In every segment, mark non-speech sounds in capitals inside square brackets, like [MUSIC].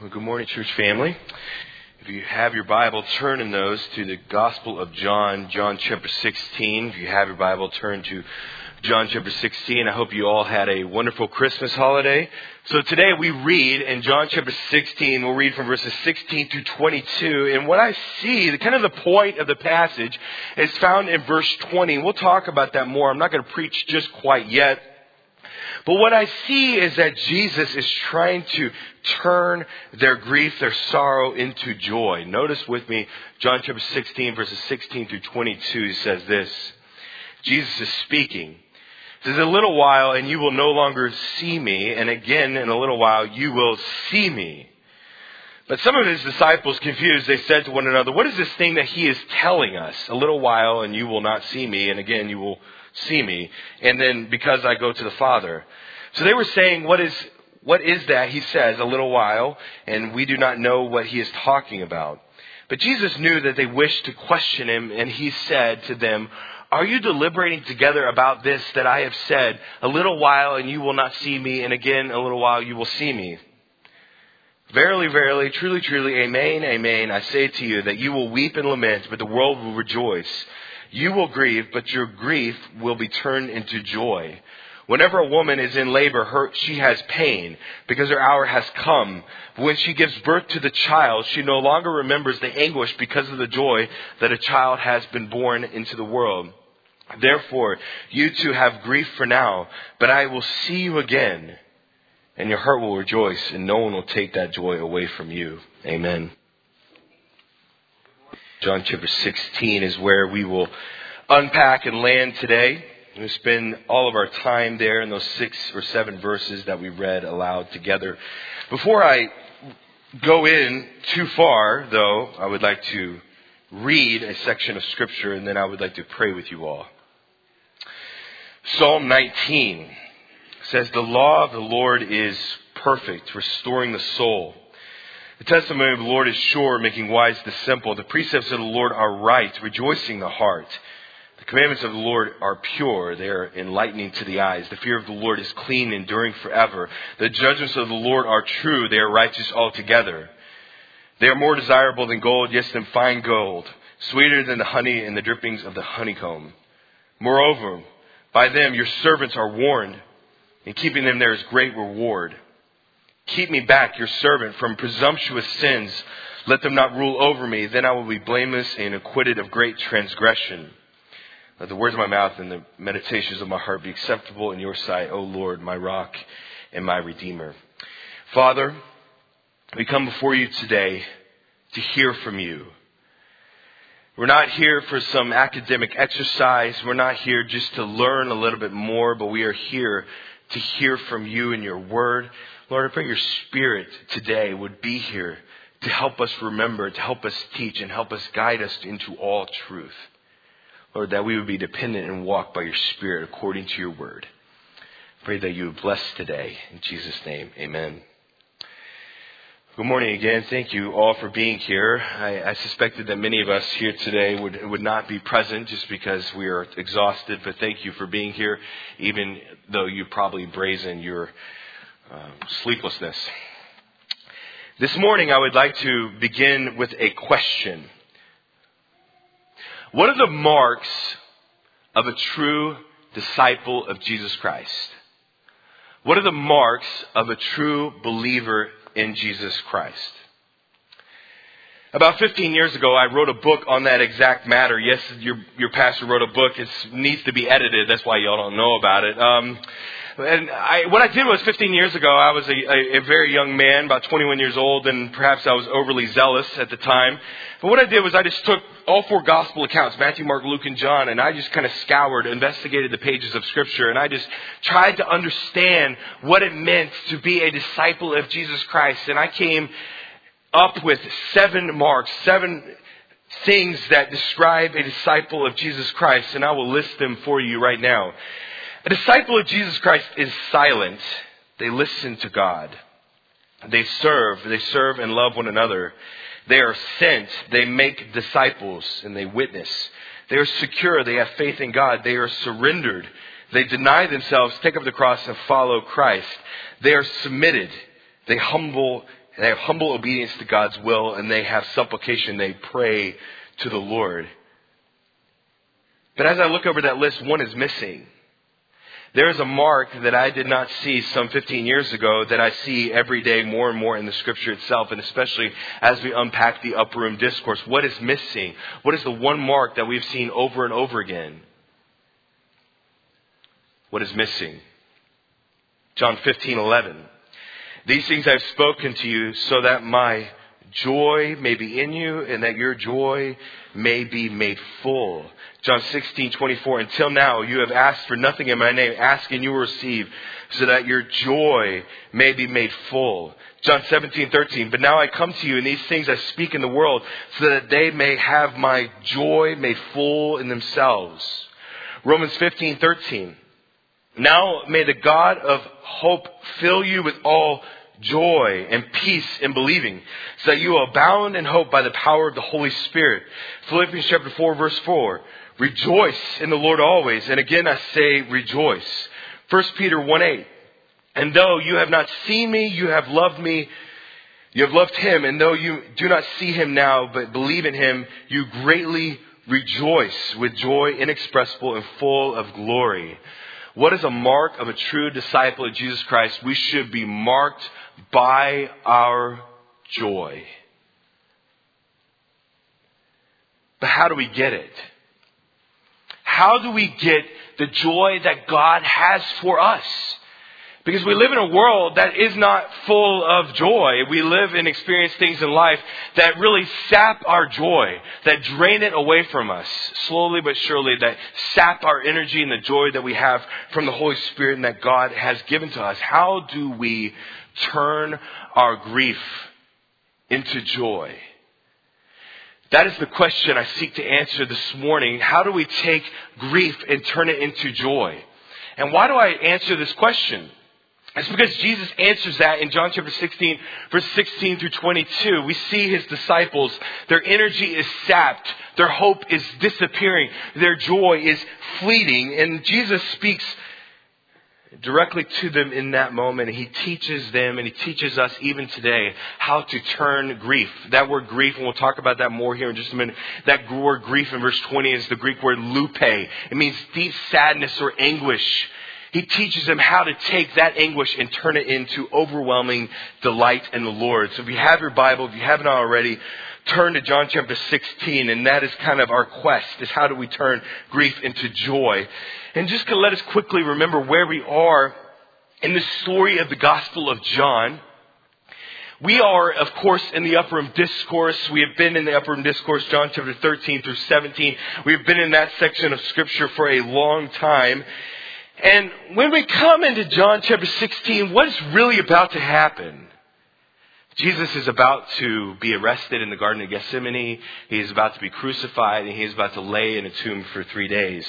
Well, good morning, church family. If you have your Bible, turn in those to the Gospel of John, John chapter 16. If you have your Bible, turn to John chapter 16. I hope you all had a wonderful Christmas holiday. So today we read in John chapter 16, we'll read from verses 16 to 22. And what I see, the kind of the point of the passage is found in verse 20. We'll talk about that more. I'm not going to preach just quite yet. But what I see is that Jesus is trying to turn their grief, their sorrow into joy. Notice with me, John chapter 16, verses 16 through 22 he says this. Jesus is speaking. He says, a little while and you will no longer see me, and again in a little while you will see me. But some of his disciples confused, they said to one another, what is this thing that he is telling us? A little while and you will not see me, and again you will see me, and then because I go to the Father. So they were saying, what is, what is that? He says, a little while, and we do not know what he is talking about. But Jesus knew that they wished to question him, and he said to them, Are you deliberating together about this that I have said, a little while and you will not see me, and again a little while you will see me? Verily, verily, truly, truly, amen, amen, I say to you that you will weep and lament, but the world will rejoice. You will grieve, but your grief will be turned into joy. Whenever a woman is in labor, her, she has pain because her hour has come. But when she gives birth to the child, she no longer remembers the anguish because of the joy that a child has been born into the world. Therefore, you too have grief for now, but I will see you again, and your heart will rejoice, and no one will take that joy away from you. Amen. John chapter 16 is where we will unpack and land today. We spend all of our time there in those six or seven verses that we read aloud together. Before I go in too far, though, I would like to read a section of Scripture and then I would like to pray with you all. Psalm 19 says, The law of the Lord is perfect, restoring the soul. The testimony of the Lord is sure, making wise the simple. The precepts of the Lord are right, rejoicing the heart. The commandments of the Lord are pure. They are enlightening to the eyes. The fear of the Lord is clean, enduring forever. The judgments of the Lord are true. They are righteous altogether. They are more desirable than gold, yes, than fine gold, sweeter than the honey and the drippings of the honeycomb. Moreover, by them your servants are warned. In keeping them there is great reward. Keep me back, your servant, from presumptuous sins. Let them not rule over me. Then I will be blameless and acquitted of great transgression. Let the words of my mouth and the meditations of my heart be acceptable in your sight, O Lord, my rock and my redeemer. Father, we come before you today to hear from you. We're not here for some academic exercise. We're not here just to learn a little bit more, but we are here to hear from you and your word. Lord, I pray your spirit today would be here to help us remember, to help us teach, and help us guide us into all truth. Lord, that we would be dependent and walk by your spirit according to your word. I Pray that you would bless today. In Jesus' name, amen. Good morning again. Thank you all for being here. I, I, suspected that many of us here today would, would not be present just because we are exhausted, but thank you for being here, even though you probably brazen your uh, sleeplessness. This morning, I would like to begin with a question. What are the marks of a true disciple of Jesus Christ? What are the marks of a true believer in Jesus Christ? About 15 years ago, I wrote a book on that exact matter. Yes, your, your pastor wrote a book. It needs to be edited. That's why y'all don't know about it. Um, and I, what I did was 15 years ago, I was a, a, a very young man, about 21 years old, and perhaps I was overly zealous at the time. But what I did was I just took all four gospel accounts, Matthew, Mark, Luke, and John, and I just kind of scoured, investigated the pages of scripture, and I just tried to understand what it meant to be a disciple of Jesus Christ. And I came up with seven marks, seven things that describe a disciple of Jesus Christ, and I will list them for you right now. A disciple of Jesus Christ is silent. They listen to God. They serve. They serve and love one another. They are sent. They make disciples and they witness. They are secure. They have faith in God. They are surrendered. They deny themselves, take up the cross, and follow Christ. They are submitted. They humble, they have humble obedience to God's will, and they have supplication. They pray to the Lord. But as I look over that list, one is missing. There is a mark that I did not see some 15 years ago that I see every day more and more in the scripture itself, and especially as we unpack the upper room discourse. What is missing? What is the one mark that we've seen over and over again? What is missing? John 15, 11. These things I've spoken to you so that my joy may be in you and that your joy may be made full. John 16, 24. Until now you have asked for nothing in my name. Ask and you will receive so that your joy may be made full. John 17, 13. But now I come to you and these things I speak in the world so that they may have my joy made full in themselves. Romans 15, 13. Now may the God of hope fill you with all joy and peace in believing, so that you abound in hope by the power of the Holy Spirit. Philippians chapter 4 verse 4. Rejoice in the Lord always. And again I say rejoice. 1 Peter 1 8. And though you have not seen me, you have loved me. You have loved him. And though you do not see him now, but believe in him, you greatly rejoice with joy inexpressible and full of glory. What is a mark of a true disciple of Jesus Christ? We should be marked by our joy. But how do we get it? How do we get the joy that God has for us? Because we live in a world that is not full of joy. We live and experience things in life that really sap our joy, that drain it away from us, slowly but surely, that sap our energy and the joy that we have from the Holy Spirit and that God has given to us. How do we turn our grief into joy? That is the question I seek to answer this morning. How do we take grief and turn it into joy? And why do I answer this question? It's because Jesus answers that in John chapter 16, verse 16 through 22. We see his disciples. Their energy is sapped. Their hope is disappearing. Their joy is fleeting. And Jesus speaks directly to them in that moment. He teaches them and he teaches us even today how to turn grief. That word grief, and we'll talk about that more here in just a minute. That word grief in verse 20 is the Greek word lupe. It means deep sadness or anguish. He teaches them how to take that anguish and turn it into overwhelming delight in the Lord. So if you have your Bible, if you haven't already, turn to John chapter 16, and that is kind of our quest, is how do we turn grief into joy. And just to let us quickly remember where we are in the story of the Gospel of John. We are, of course, in the upper room discourse. We have been in the upper room discourse, John chapter 13 through 17. We've been in that section of scripture for a long time. And when we come into John chapter 16, what is really about to happen? Jesus is about to be arrested in the Garden of Gethsemane. He is about to be crucified and he is about to lay in a tomb for three days.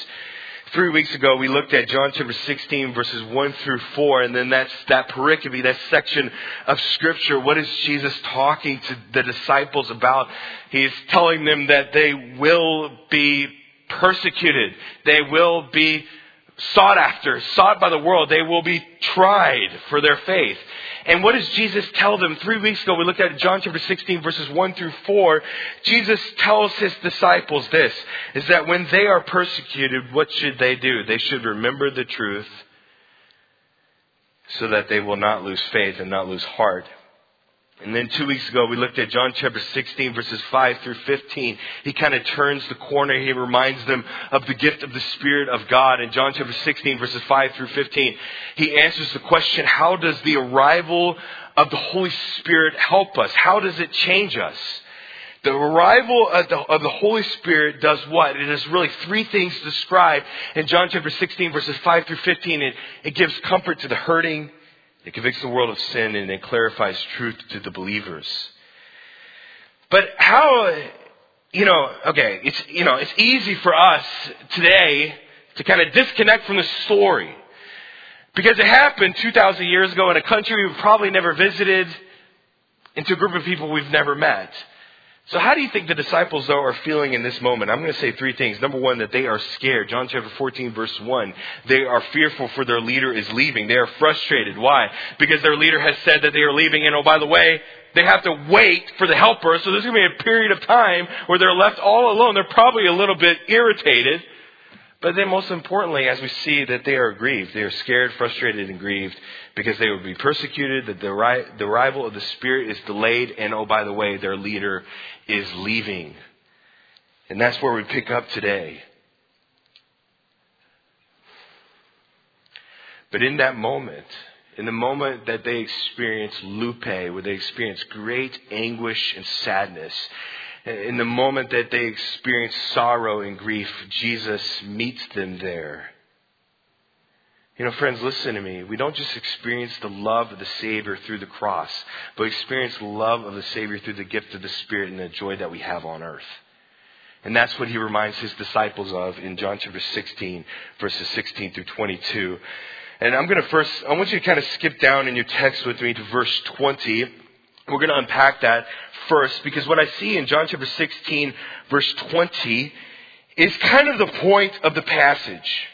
Three weeks ago, we looked at John chapter 16 verses 1 through 4, and then that's that pericope, that section of scripture. What is Jesus talking to the disciples about? He is telling them that they will be persecuted. They will be sought after, sought by the world. They will be tried for their faith. And what does Jesus tell them? Three weeks ago, we looked at John chapter 16, verses 1 through 4. Jesus tells his disciples this, is that when they are persecuted, what should they do? They should remember the truth so that they will not lose faith and not lose heart. And then two weeks ago, we looked at John chapter 16, verses 5 through 15. He kind of turns the corner. He reminds them of the gift of the Spirit of God. In John chapter 16, verses 5 through 15, he answers the question, how does the arrival of the Holy Spirit help us? How does it change us? The arrival of the, of the, Holy Spirit does what? It has really three things described in John chapter 16, verses 5 through 15. It, it gives comfort to the hurting. It convicts the world of sin and it clarifies truth to the believers. But how, you know, okay, it's, you know, it's easy for us today to kind of disconnect from the story. Because it happened 2,000 years ago in a country we've probably never visited, into a group of people we've never met. So how do you think the disciples though are feeling in this moment? I'm going to say three things. Number one, that they are scared. John chapter 14 verse 1. They are fearful for their leader is leaving. They are frustrated. Why? Because their leader has said that they are leaving and oh by the way, they have to wait for the helper. So there's going to be a period of time where they're left all alone. They're probably a little bit irritated. But then most importantly, as we see that they are grieved, they are scared, frustrated, and grieved because they will be persecuted, that the, the arrival of the Spirit is delayed, and oh, by the way, their leader is leaving. And that's where we pick up today. But in that moment, in the moment that they experience lupe, where they experience great anguish and sadness, in the moment that they experience sorrow and grief, Jesus meets them there. You know, friends, listen to me. We don't just experience the love of the Savior through the cross, but experience the love of the Savior through the gift of the Spirit and the joy that we have on earth. And that's what he reminds his disciples of in John chapter 16, verses 16 through 22. And I'm going to first, I want you to kind of skip down in your text with me to verse 20. We're going to unpack that first because what I see in John chapter 16, verse 20, is kind of the point of the passage.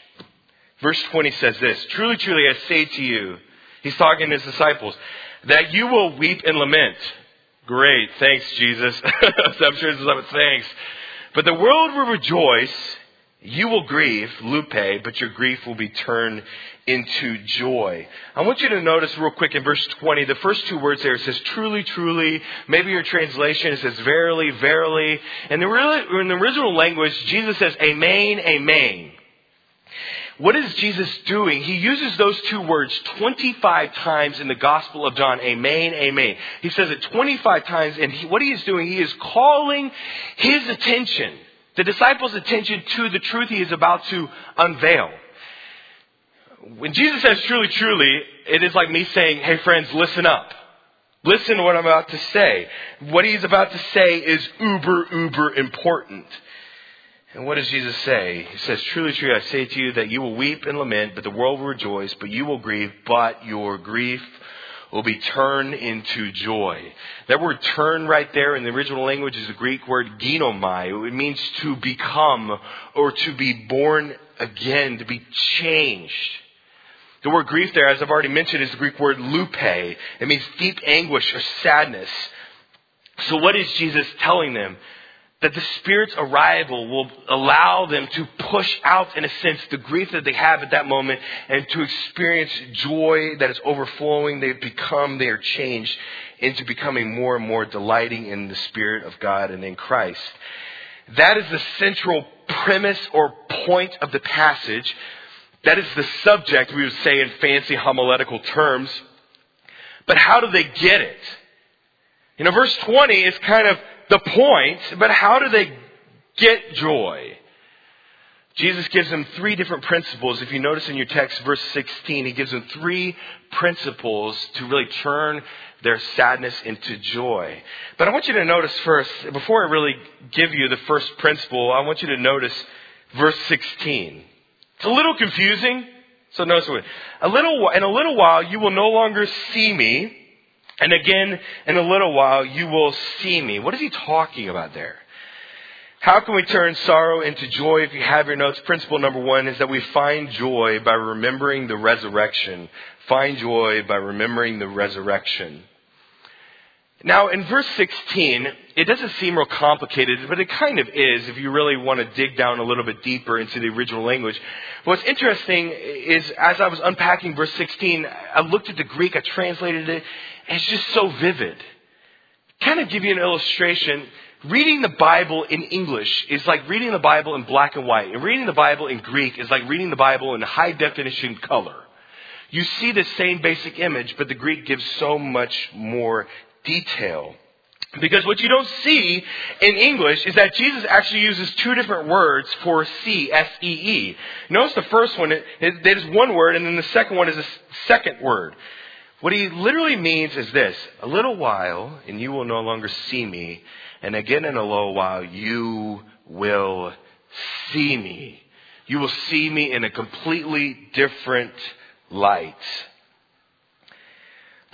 Verse 20 says this Truly, truly, I say to you, he's talking to his disciples, that you will weep and lament. Great, thanks, Jesus. [LAUGHS] I'm sure this is thanks. But the world will rejoice. You will grieve, lupe, but your grief will be turned into joy. I want you to notice real quick in verse 20, the first two words there, it says truly, truly. Maybe your translation it says verily, verily. And in the original language, Jesus says amen, amen. What is Jesus doing? He uses those two words 25 times in the Gospel of John. Amen, amen. He says it 25 times, and he, what he is doing, he is calling his attention, the disciples' attention to the truth he is about to unveil. When Jesus says truly, truly, it is like me saying, hey friends, listen up. Listen to what I'm about to say. What he's about to say is uber, uber important. And what does Jesus say? He says, Truly, truly, I say to you that you will weep and lament, but the world will rejoice, but you will grieve, but your grief will be turned into joy. That word turn right there in the original language is the Greek word ginomai. It means to become or to be born again, to be changed. The word grief there, as I've already mentioned, is the Greek word lupe. It means deep anguish or sadness. So what is Jesus telling them? That the Spirit's arrival will allow them to push out, in a sense, the grief that they have at that moment and to experience joy that is overflowing. They become, they are changed into becoming more and more delighting in the Spirit of God and in Christ. That is the central premise or point of the passage that is the subject, we would say in fancy homiletical terms. But how do they get it? You know, verse 20 is kind of the point, but how do they get joy? Jesus gives them three different principles. If you notice in your text, verse 16, he gives them three principles to really turn their sadness into joy. But I want you to notice first, before I really give you the first principle, I want you to notice verse 16. It's a little confusing. So notice it. A little, in a little while, you will no longer see me. And again, in a little while, you will see me. What is he talking about there? How can we turn sorrow into joy? If you have your notes, principle number one is that we find joy by remembering the resurrection. Find joy by remembering the resurrection. Now, in verse 16, it doesn't seem real complicated, but it kind of is if you really want to dig down a little bit deeper into the original language. What's interesting is as I was unpacking verse 16, I looked at the Greek, I translated it, and it's just so vivid. Kind of give you an illustration. Reading the Bible in English is like reading the Bible in black and white, and reading the Bible in Greek is like reading the Bible in high definition color. You see the same basic image, but the Greek gives so much more detail. Because what you don't see in English is that Jesus actually uses two different words for see, S-E-E. Notice the first one, it, it is one word, and then the second one is a second word. What he literally means is this, a little while, and you will no longer see me, and again in a little while, you will see me. You will see me in a completely different light.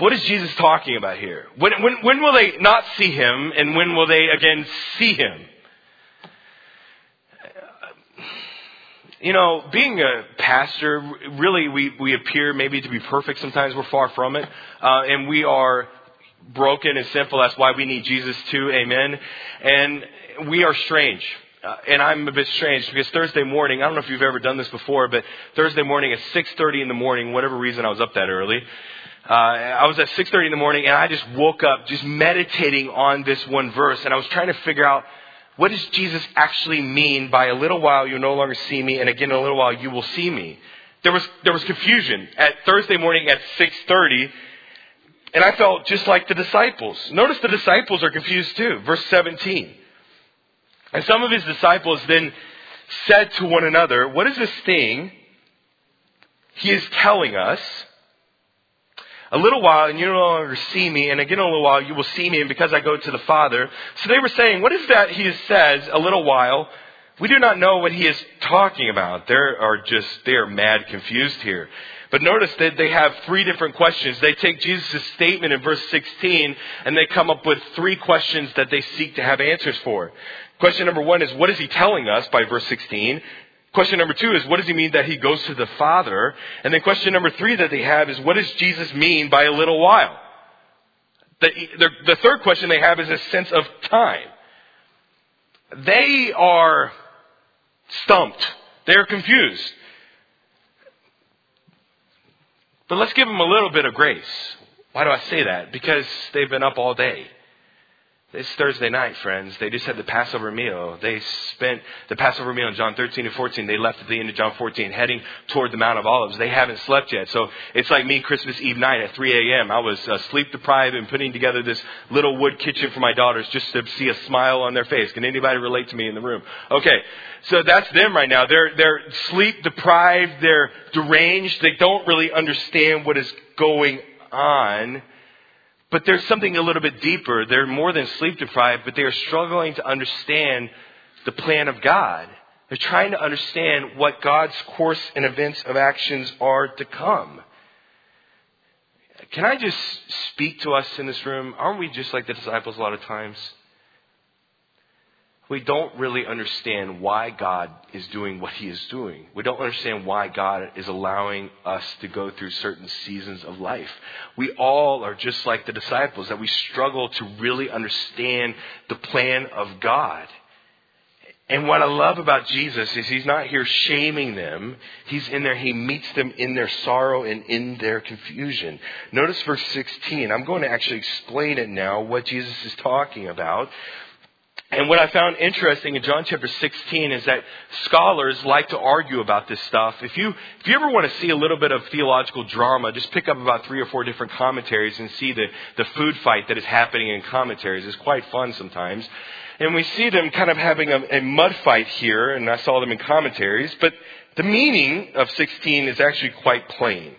What is Jesus talking about here? When, when, when will they not see him and when will they again see him? You know, being a pastor, really we, we appear maybe to be perfect. Sometimes we're far from it. Uh, and we are broken and sinful. That's why we need Jesus too. Amen. And we are strange. Uh, and I'm a bit strange because Thursday morning, I don't know if you've ever done this before, but Thursday morning at 6.30 in the morning, whatever reason I was up that early, uh, I was at 6.30 in the morning and I just woke up just meditating on this one verse and I was trying to figure out what does Jesus actually mean by a little while you'll no longer see me and again in a little while you will see me? There was, there was confusion at Thursday morning at 6.30 and I felt just like the disciples. Notice the disciples are confused too. Verse 17. And some of his disciples then said to one another, What is this thing he is telling us? A little while and you no longer see me, and again a little while you will see me, and because I go to the Father. So they were saying, What is that he says, a little while? We do not know what he is talking about. They are just, they are mad confused here. But notice that they have three different questions. They take Jesus' statement in verse 16 and they come up with three questions that they seek to have answers for. Question number one is, what is he telling us by verse 16? Question number two is, what does he mean that he goes to the Father? And then question number three that they have is, what does Jesus mean by a little while? The, the, the third question they have is a sense of time. They are stumped. They're confused. But let's give them a little bit of grace. Why do I say that? Because they've been up all day. It's Thursday night, friends. They just had the Passover meal. They spent the Passover meal in John 13 and 14. They left at the end of John 14, heading toward the Mount of Olives. They haven't slept yet. So it's like me Christmas Eve night at 3 a.m. I was uh, sleep deprived and putting together this little wood kitchen for my daughters just to see a smile on their face. Can anybody relate to me in the room? Okay. So that's them right now. They're, they're sleep deprived. They're deranged. They don't really understand what is going on. But there's something a little bit deeper. They're more than sleep deprived, but they are struggling to understand the plan of God. They're trying to understand what God's course and events of actions are to come. Can I just speak to us in this room? Aren't we just like the disciples a lot of times? We don't really understand why God is doing what He is doing. We don't understand why God is allowing us to go through certain seasons of life. We all are just like the disciples, that we struggle to really understand the plan of God. And what I love about Jesus is he's not here shaming them. He's in there, he meets them in their sorrow and in their confusion. Notice verse 16. I'm going to actually explain it now, what Jesus is talking about. And what I found interesting in John chapter 16 is that scholars like to argue about this stuff. If you, if you ever want to see a little bit of theological drama, just pick up about three or four different commentaries and see the, the food fight that is happening in commentaries. It's quite fun sometimes. And we see them kind of having a, a mud fight here, and I saw them in commentaries, but the meaning of 16 is actually quite plain.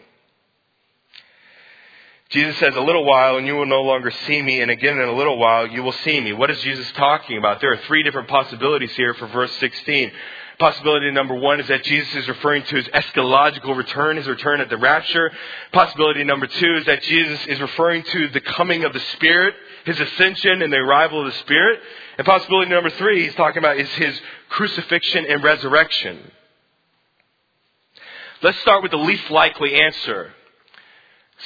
Jesus says, a little while and you will no longer see me, and again in a little while you will see me. What is Jesus talking about? There are three different possibilities here for verse 16. Possibility number one is that Jesus is referring to his eschatological return, his return at the rapture. Possibility number two is that Jesus is referring to the coming of the Spirit, his ascension and the arrival of the Spirit. And possibility number three he's talking about is his crucifixion and resurrection. Let's start with the least likely answer.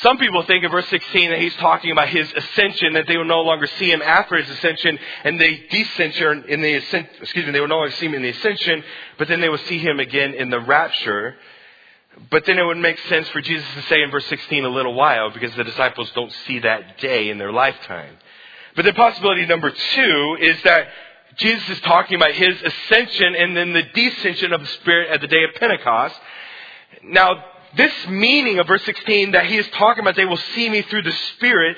Some people think in verse 16 that he's talking about his ascension, that they will no longer see him after his ascension, and they descension in the ascent, excuse me, they will no longer see him in the ascension, but then they will see him again in the rapture. But then it would make sense for Jesus to say in verse 16 a little while, because the disciples don't see that day in their lifetime. But the possibility number two is that Jesus is talking about his ascension and then the descension of the Spirit at the day of Pentecost. Now, this meaning of verse 16 that he is talking about, they will see me through the Spirit,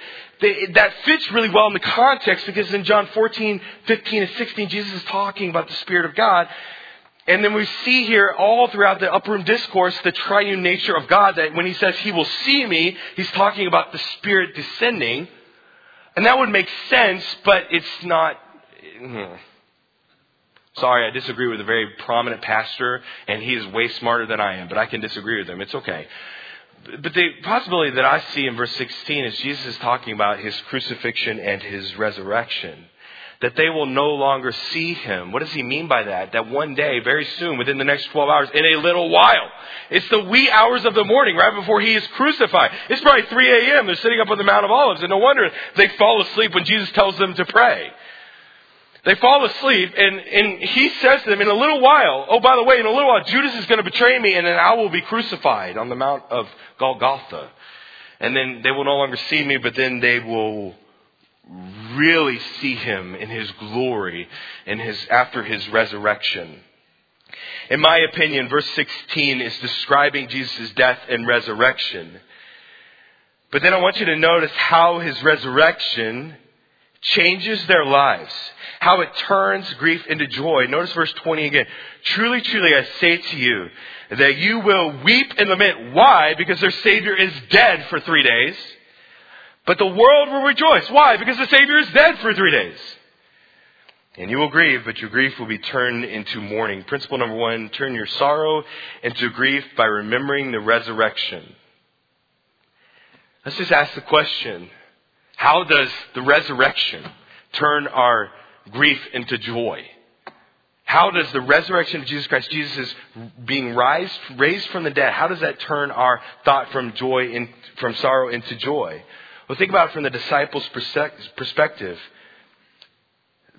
that fits really well in the context because in John 14, 15, and 16, Jesus is talking about the Spirit of God. And then we see here all throughout the upper room discourse the triune nature of God that when he says he will see me, he's talking about the Spirit descending. And that would make sense, but it's not. Hmm. Sorry, I disagree with a very prominent pastor, and he is way smarter than I am, but I can disagree with him. It's okay. but the possibility that I see in verse 16 is Jesus is talking about his crucifixion and his resurrection. That they will no longer see him. What does he mean by that? That one day, very soon, within the next 12 hours, in a little while, it's the wee hours of the morning, right before he is crucified. It's probably 3 a.m. They're sitting up on the Mount of Olives, and no wonder they fall asleep when Jesus tells them to pray. They fall asleep, and, and he says to them, in a little while, oh, by the way, in a little while, Judas is going to betray me, and then I will be crucified on the Mount of Golgotha. And then they will no longer see me, but then they will really see him in his glory in his, after his resurrection. In my opinion, verse 16 is describing Jesus' death and resurrection. But then I want you to notice how his resurrection changes their lives, how it turns grief into joy. Notice verse 20 again. Truly, truly, I say to you that you will weep and lament. Why? Because their Savior is dead for three days. But the world will rejoice. Why? Because the Savior is dead for three days. And you will grieve, but your grief will be turned into mourning. Principle number one, turn your sorrow into grief by remembering the resurrection. Let's just ask the question how does the resurrection turn our grief into joy? How does the resurrection of Jesus Christ, Jesus being raised, raised from the dead, how does that turn our thought from joy, in, from sorrow into joy? Well, think about it from the disciples' perspective.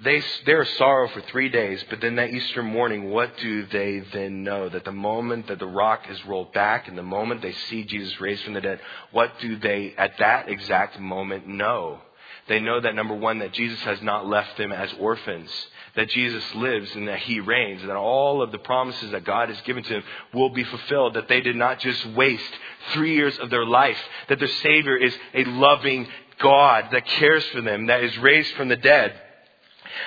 They, they're sorrow for three days, but then that Easter morning, what do they then know? That the moment that the rock is rolled back and the moment they see Jesus raised from the dead, what do they at that exact moment know? They know that number one, that Jesus has not left them as orphans, that Jesus lives and that He reigns, and that all of the promises that God has given to them will be fulfilled, that they did not just waste three years of their life, that their Savior is a loving God that cares for them, that is raised from the dead.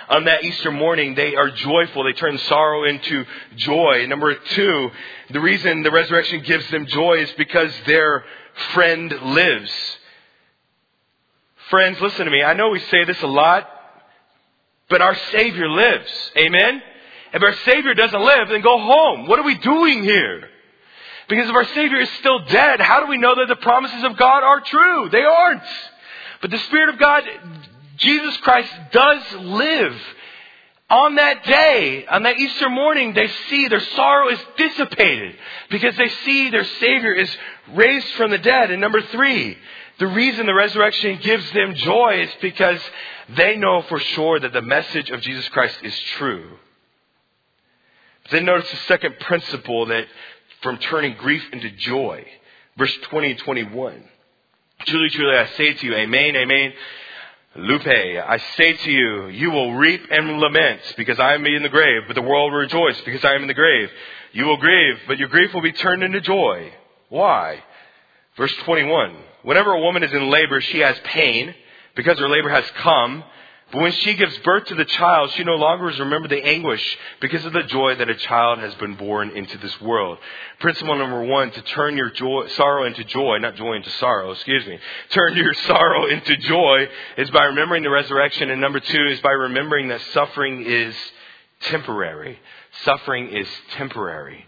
On that Easter morning, they are joyful. They turn sorrow into joy. Number two, the reason the resurrection gives them joy is because their friend lives. Friends, listen to me. I know we say this a lot, but our Savior lives. Amen? If our Savior doesn't live, then go home. What are we doing here? Because if our Savior is still dead, how do we know that the promises of God are true? They aren't. But the Spirit of God, Jesus Christ does live. On that day, on that Easter morning, they see their sorrow is dissipated because they see their Savior is raised from the dead. And number three, the reason the resurrection gives them joy is because they know for sure that the message of Jesus Christ is true. But then notice the second principle that from turning grief into joy. Verse 20 and 21. Truly, truly, I say to you, Amen, Amen. Lupe, I say to you, you will reap and lament because I am in the grave, but the world will rejoice because I am in the grave. You will grieve, but your grief will be turned into joy. Why? Verse 21. Whenever a woman is in labor, she has pain because her labor has come. But when she gives birth to the child, she no longer is remember the anguish because of the joy that a child has been born into this world. Principle number one, to turn your joy, sorrow into joy, not joy into sorrow, excuse me. Turn your [LAUGHS] sorrow into joy is by remembering the resurrection. And number two is by remembering that suffering is temporary. Suffering is temporary.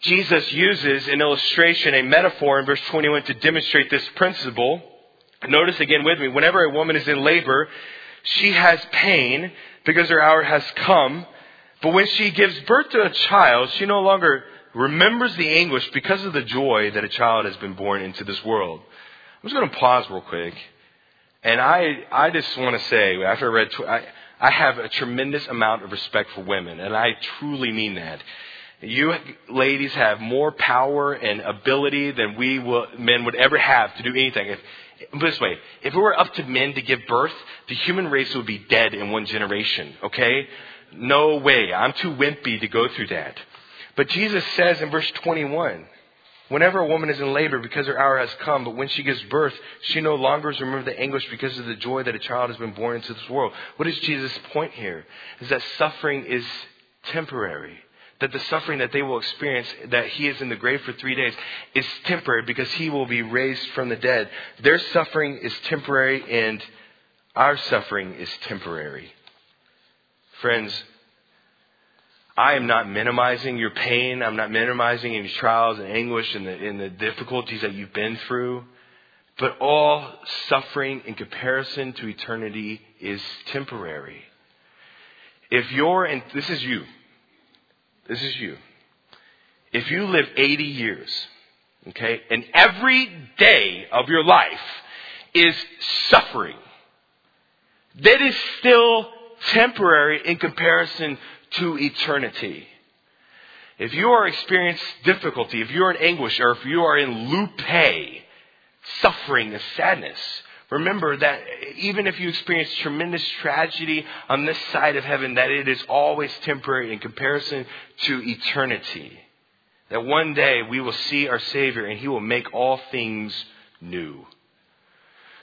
Jesus uses an illustration, a metaphor in verse 21 to demonstrate this principle. Notice again with me, whenever a woman is in labor, she has pain because her hour has come. But when she gives birth to a child, she no longer remembers the anguish because of the joy that a child has been born into this world. I'm just going to pause real quick. And I, I just want to say, after I read, I, I have a tremendous amount of respect for women, and I truly mean that. You ladies have more power and ability than we will, men would ever have to do anything. If, this way, if it were up to men to give birth, the human race would be dead in one generation, okay? No way. I'm too wimpy to go through that. But Jesus says in verse 21, Whenever a woman is in labor because her hour has come, but when she gives birth, she no longer remembers the anguish because of the joy that a child has been born into this world. What is Jesus' point here? Is that suffering is temporary that the suffering that they will experience, that he is in the grave for three days, is temporary because he will be raised from the dead. Their suffering is temporary and our suffering is temporary. Friends, I am not minimizing your pain. I'm not minimizing any trials and anguish and the, and the difficulties that you've been through. But all suffering in comparison to eternity is temporary. If you're, and this is you, this is you. If you live 80 years, okay, and every day of your life is suffering, that is still temporary in comparison to eternity. If you are experiencing difficulty, if you're in anguish, or if you are in lupe, suffering and sadness, remember that even if you experience tremendous tragedy on this side of heaven, that it is always temporary in comparison to eternity. That one day we will see our Savior and He will make all things new.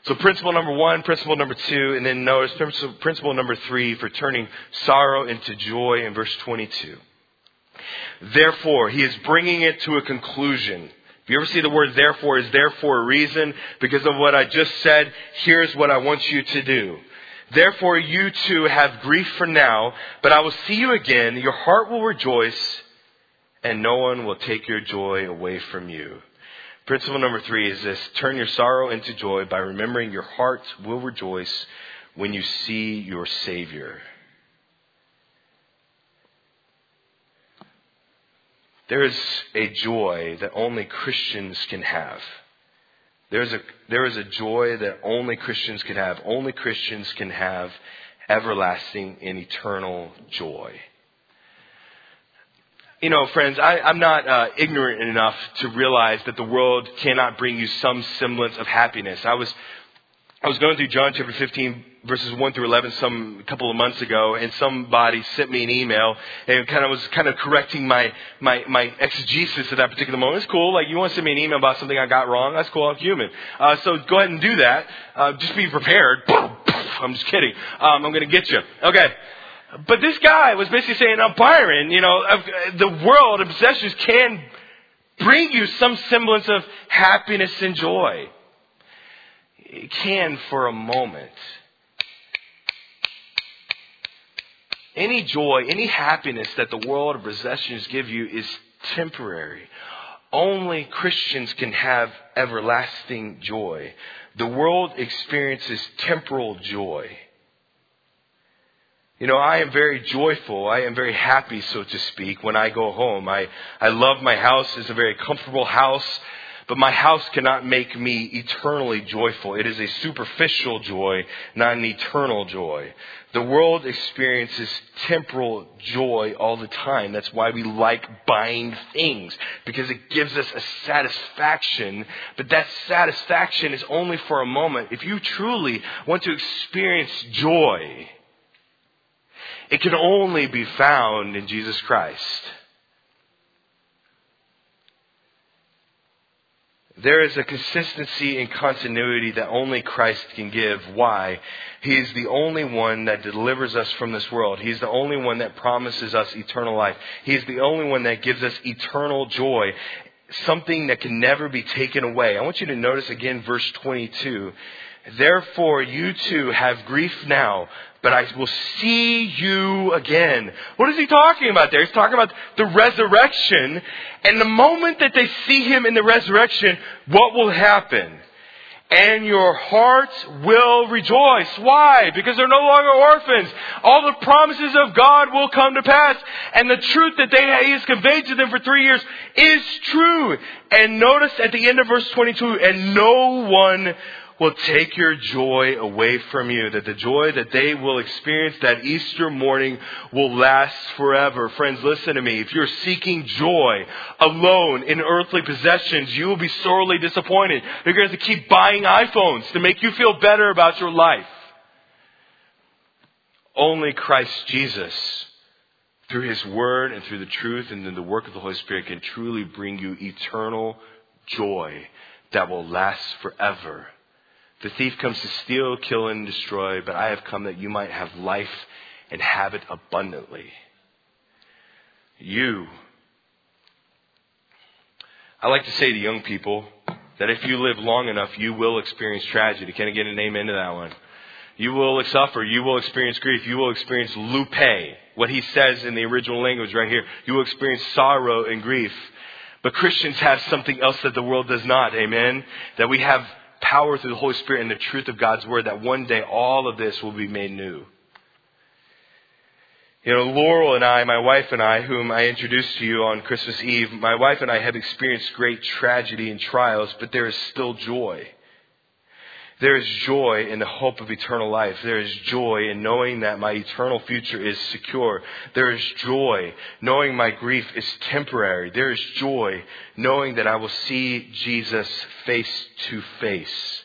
So principle number one, principle number two, and then notice principle number three for turning sorrow into joy in verse 22. Therefore, he is bringing it to a conclusion. If you ever see the word therefore is there for a reason, because of what I just said, here's what I want you to do. Therefore, you too have grief for now, but I will see you again. Your heart will rejoice, and no one will take your joy away from you. Principle number three is this turn your sorrow into joy by remembering your heart will rejoice when you see your Savior. There is a joy that only Christians can have. There's a, there is a joy that only Christians can have. Only Christians can have everlasting and eternal joy you know, friends, I, am not uh, ignorant enough to realize that the world cannot bring you some semblance of happiness. I was, I was going through John chapter 15, verses 1 through 11, some a couple of months ago, and somebody sent me an email and kind of was kind of correcting my my my exegesis at that particular moment. It's cool. Like you want to send me an email about something I got wrong? That's cool. I'm human. Uh, so go ahead and do that. Uh, just be prepared. I'm just kidding. Um, I'm going to get you. Okay. But this guy was basically saying, now Byron, you know, the world and possessions can bring you some semblance of happiness and joy. Can for a moment. Any joy, any happiness that the world of possessions give you is temporary. Only Christians can have everlasting joy. The world experiences temporal joy. You know, I am very joyful. I am very happy, so to speak, when I go home. I, I love my house. It's a very comfortable house. But my house cannot make me eternally joyful. It is a superficial joy, not an eternal joy. The world experiences temporal joy all the time. That's why we like buying things, because it gives us a satisfaction. But that satisfaction is only for a moment. If you truly want to experience joy, it can only be found in Jesus Christ. There is a consistency and continuity that only Christ can give. Why? He is the only one that delivers us from this world. He's the only one that promises us eternal life. He is the only one that gives us eternal joy. Something that can never be taken away. I want you to notice again verse 22. Therefore, you too have grief now, but I will see you again. What is he talking about there? He's talking about the resurrection. And the moment that they see him in the resurrection, what will happen? And your hearts will rejoice. Why? Because they're no longer orphans. All the promises of God will come to pass. And the truth that they, he has conveyed to them for three years is true. And notice at the end of verse 22, and no one will take your joy away from you, that the joy that they will experience that Easter morning will last forever. Friends, listen to me. If you're seeking joy alone in earthly possessions, you will be sorely disappointed. You're going to keep buying iPhones to make you feel better about your life. Only Christ Jesus, through His Word and through the truth and then the work of the Holy Spirit, can truly bring you eternal joy that will last forever. The thief comes to steal, kill, and destroy, but I have come that you might have life and have it abundantly. You. I like to say to young people that if you live long enough, you will experience tragedy. Can I get an amen to that one? You will suffer. You will experience grief. You will experience lupe. What he says in the original language right here. You will experience sorrow and grief. But Christians have something else that the world does not. Amen? That we have power through the Holy Spirit and the truth of God's Word that one day all of this will be made new. You know, Laurel and I, my wife and I, whom I introduced to you on Christmas Eve, my wife and I have experienced great tragedy and trials, but there is still joy. There is joy in the hope of eternal life. There is joy in knowing that my eternal future is secure. There is joy knowing my grief is temporary. There is joy knowing that I will see Jesus face to face.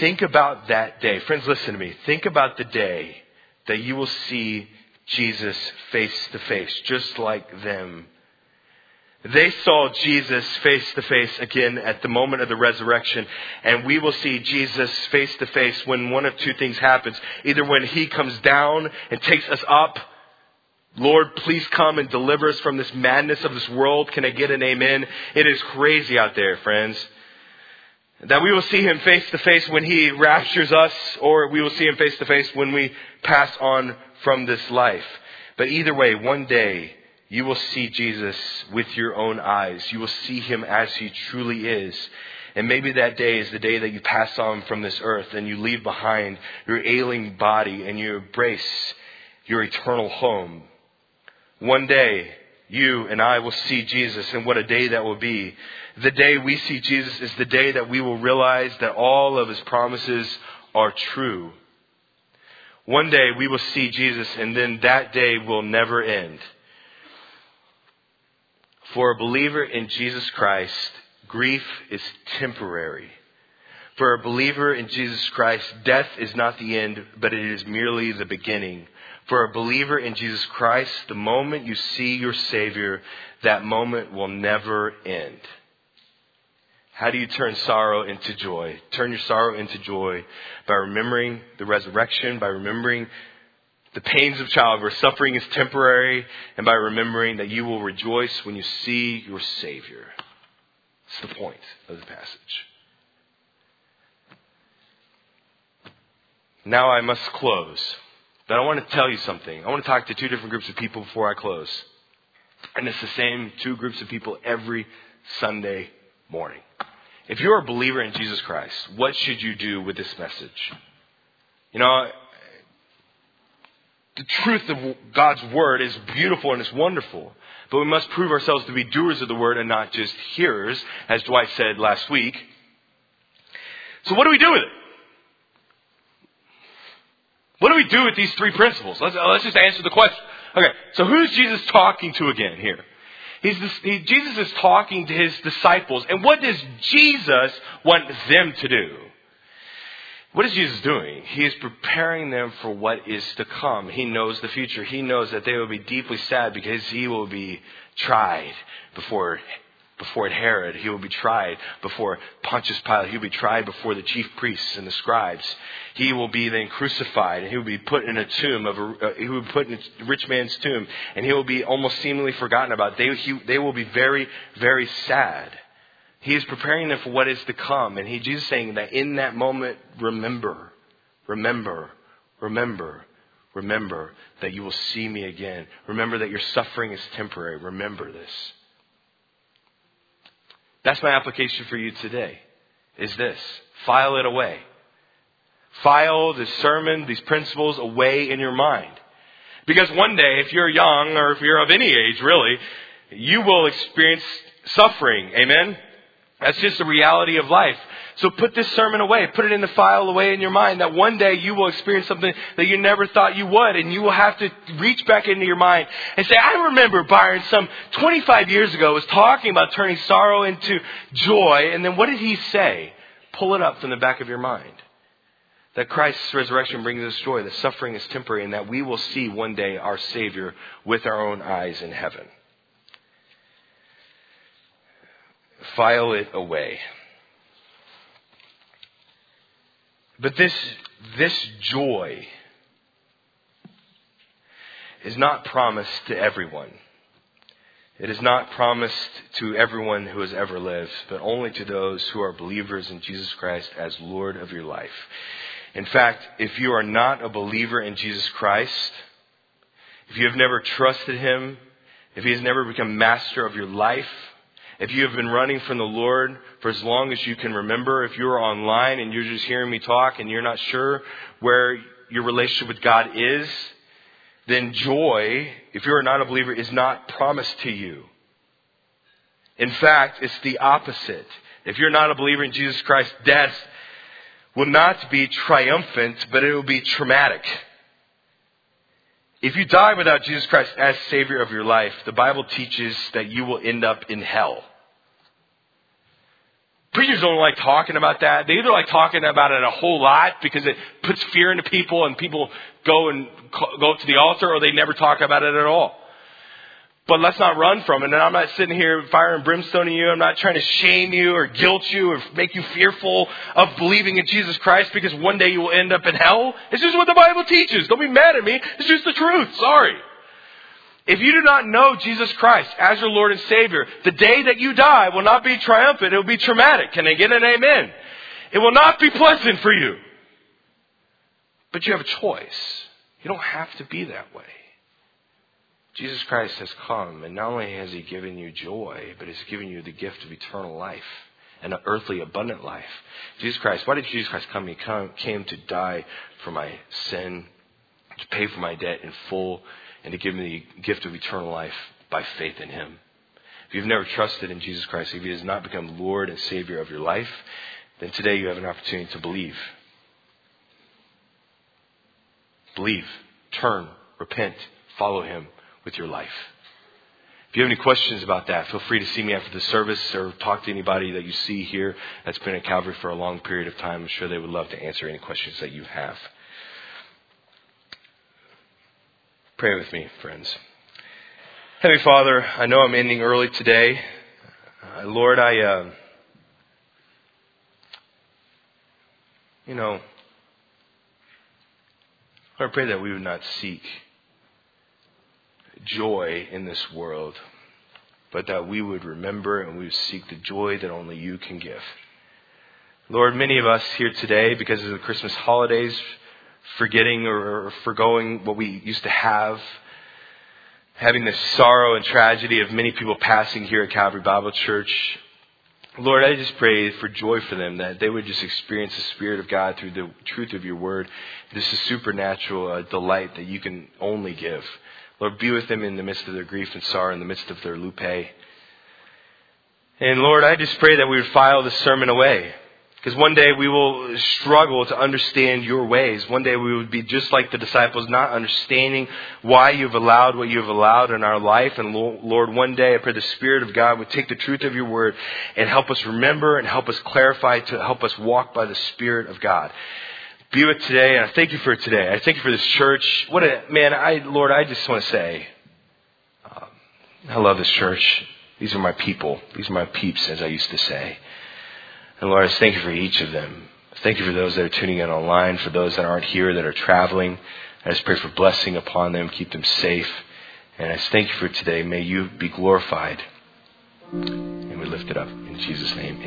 Think about that day. Friends, listen to me. Think about the day that you will see Jesus face to face, just like them. They saw Jesus face to face again at the moment of the resurrection, and we will see Jesus face to face when one of two things happens. Either when he comes down and takes us up, Lord, please come and deliver us from this madness of this world. Can I get an amen? It is crazy out there, friends. That we will see him face to face when he raptures us, or we will see him face to face when we pass on from this life. But either way, one day, you will see Jesus with your own eyes. You will see him as he truly is. And maybe that day is the day that you pass on from this earth and you leave behind your ailing body and you embrace your eternal home. One day, you and I will see Jesus, and what a day that will be. The day we see Jesus is the day that we will realize that all of his promises are true. One day we will see Jesus, and then that day will never end. For a believer in Jesus Christ, grief is temporary. For a believer in Jesus Christ, death is not the end, but it is merely the beginning. For a believer in Jesus Christ, the moment you see your Savior, that moment will never end. How do you turn sorrow into joy? Turn your sorrow into joy by remembering the resurrection, by remembering the pains of childbirth. Suffering is temporary, and by remembering that you will rejoice when you see your Savior. That's the point of the passage. Now I must close. But I want to tell you something. I want to talk to two different groups of people before I close. And it's the same two groups of people every Sunday morning. If you're a believer in Jesus Christ, what should you do with this message? You know, the truth of God's Word is beautiful and it's wonderful. But we must prove ourselves to be doers of the Word and not just hearers, as Dwight said last week. So what do we do with it? What do we do with these three principles? Let's, uh, let's just answer the question. Okay, so who's Jesus talking to again here? He's he, Jesus is talking to his disciples, and what does Jesus want them to do? What is Jesus doing? He is preparing them for what is to come. He knows the future. He knows that they will be deeply sad because he will be tried before before Herod. He will be tried before Pontius Pilate. He will be tried before the chief priests and the scribes. He will be then crucified and he will be put in a tomb of a, uh, he will be put in a rich man's tomb and he will be almost seemingly forgotten about. They, he, they will be very, very sad. He is preparing them for what is to come. And he, Jesus saying that in that moment, remember, remember, remember, remember that you will see me again. Remember that your suffering is temporary. Remember this. That's my application for you today, is this. File it away. File this sermon, these principles away in your mind. Because one day, if you're young or if you're of any age really, you will experience suffering. Amen? That's just the reality of life. So put this sermon away. Put it in the file away in your mind that one day you will experience something that you never thought you would. And you will have to reach back into your mind and say, I remember Byron some 25 years ago was talking about turning sorrow into joy. And then what did he say? Pull it up from the back of your mind. That Christ's resurrection brings us joy, that suffering is temporary, and that we will see one day our Savior with our own eyes in heaven. File it away. But this, this joy is not promised to everyone. It is not promised to everyone who has ever lived, but only to those who are believers in Jesus Christ as Lord of your life. In fact, if you are not a believer in Jesus Christ, if you have never trusted Him, if He has never become master of your life, if you have been running from the Lord for as long as you can remember, if you're online and you're just hearing me talk and you're not sure where your relationship with God is, then joy, if you're not a believer, is not promised to you. In fact, it's the opposite. If you're not a believer in Jesus Christ, death will not be triumphant, but it will be traumatic. If you die without Jesus Christ as Savior of your life, the Bible teaches that you will end up in hell. Preachers don't like talking about that. They either like talking about it a whole lot because it puts fear into people and people go and go up to the altar or they never talk about it at all. But let's not run from it. And I'm not sitting here firing brimstone brimstone you. I'm not trying to shame you or guilt you or make you fearful of believing in Jesus Christ because one day you will end up in hell. It's just what the Bible teaches. Don't be mad at me. It's just the truth. Sorry. If you do not know Jesus Christ as your Lord and Savior, the day that you die will not be triumphant. It will be traumatic. Can I get an amen? It will not be pleasant for you. But you have a choice. You don't have to be that way. Jesus Christ has come, and not only has He given you joy, but He's given you the gift of eternal life and an earthly abundant life. Jesus Christ, why did Jesus Christ come? He come, came to die for my sin, to pay for my debt in full, and to give me the gift of eternal life by faith in Him. If you've never trusted in Jesus Christ, if He has not become Lord and Savior of your life, then today you have an opportunity to believe. Believe, turn, repent, follow Him with your life. If you have any questions about that, feel free to see me after the service or talk to anybody that you see here that's been at Calvary for a long period of time. I'm sure they would love to answer any questions that you have. Pray with me, friends. Heavenly Father, I know I'm ending early today. Uh, Lord, I, uh, you know, I pray that we would not seek joy in this world, but that we would remember and we would seek the joy that only you can give. Lord, many of us here today, because of the Christmas holidays, forgetting or foregoing what we used to have, having the sorrow and tragedy of many people passing here at Calvary Bible Church. Lord, I just pray for joy for them, that they would just experience the Spirit of God through the truth of your word. This is supernatural uh, delight that you can only give. Lord, be with them in the midst of their grief and sorrow, in the midst of their lupe. And Lord, I just pray that we would file this sermon away. Because one day we will struggle to understand your ways. One day we would be just like the disciples, not understanding why you've allowed what you've allowed in our life. And Lord, one day I pray the Spirit of God would take the truth of your word and help us remember and help us clarify to help us walk by the Spirit of God be with today, and I thank you for today. I thank you for this church. What a man, I Lord, I just want to say, um, I love this church. These are my people. These are my peeps, as I used to say. And Lord, I just thank you for each of them. Thank you for those that are tuning in online, for those that aren't here, that are traveling. I just pray for blessing upon them, keep them safe. And I just thank you for today. May you be glorified. And we lift it up in Jesus' name.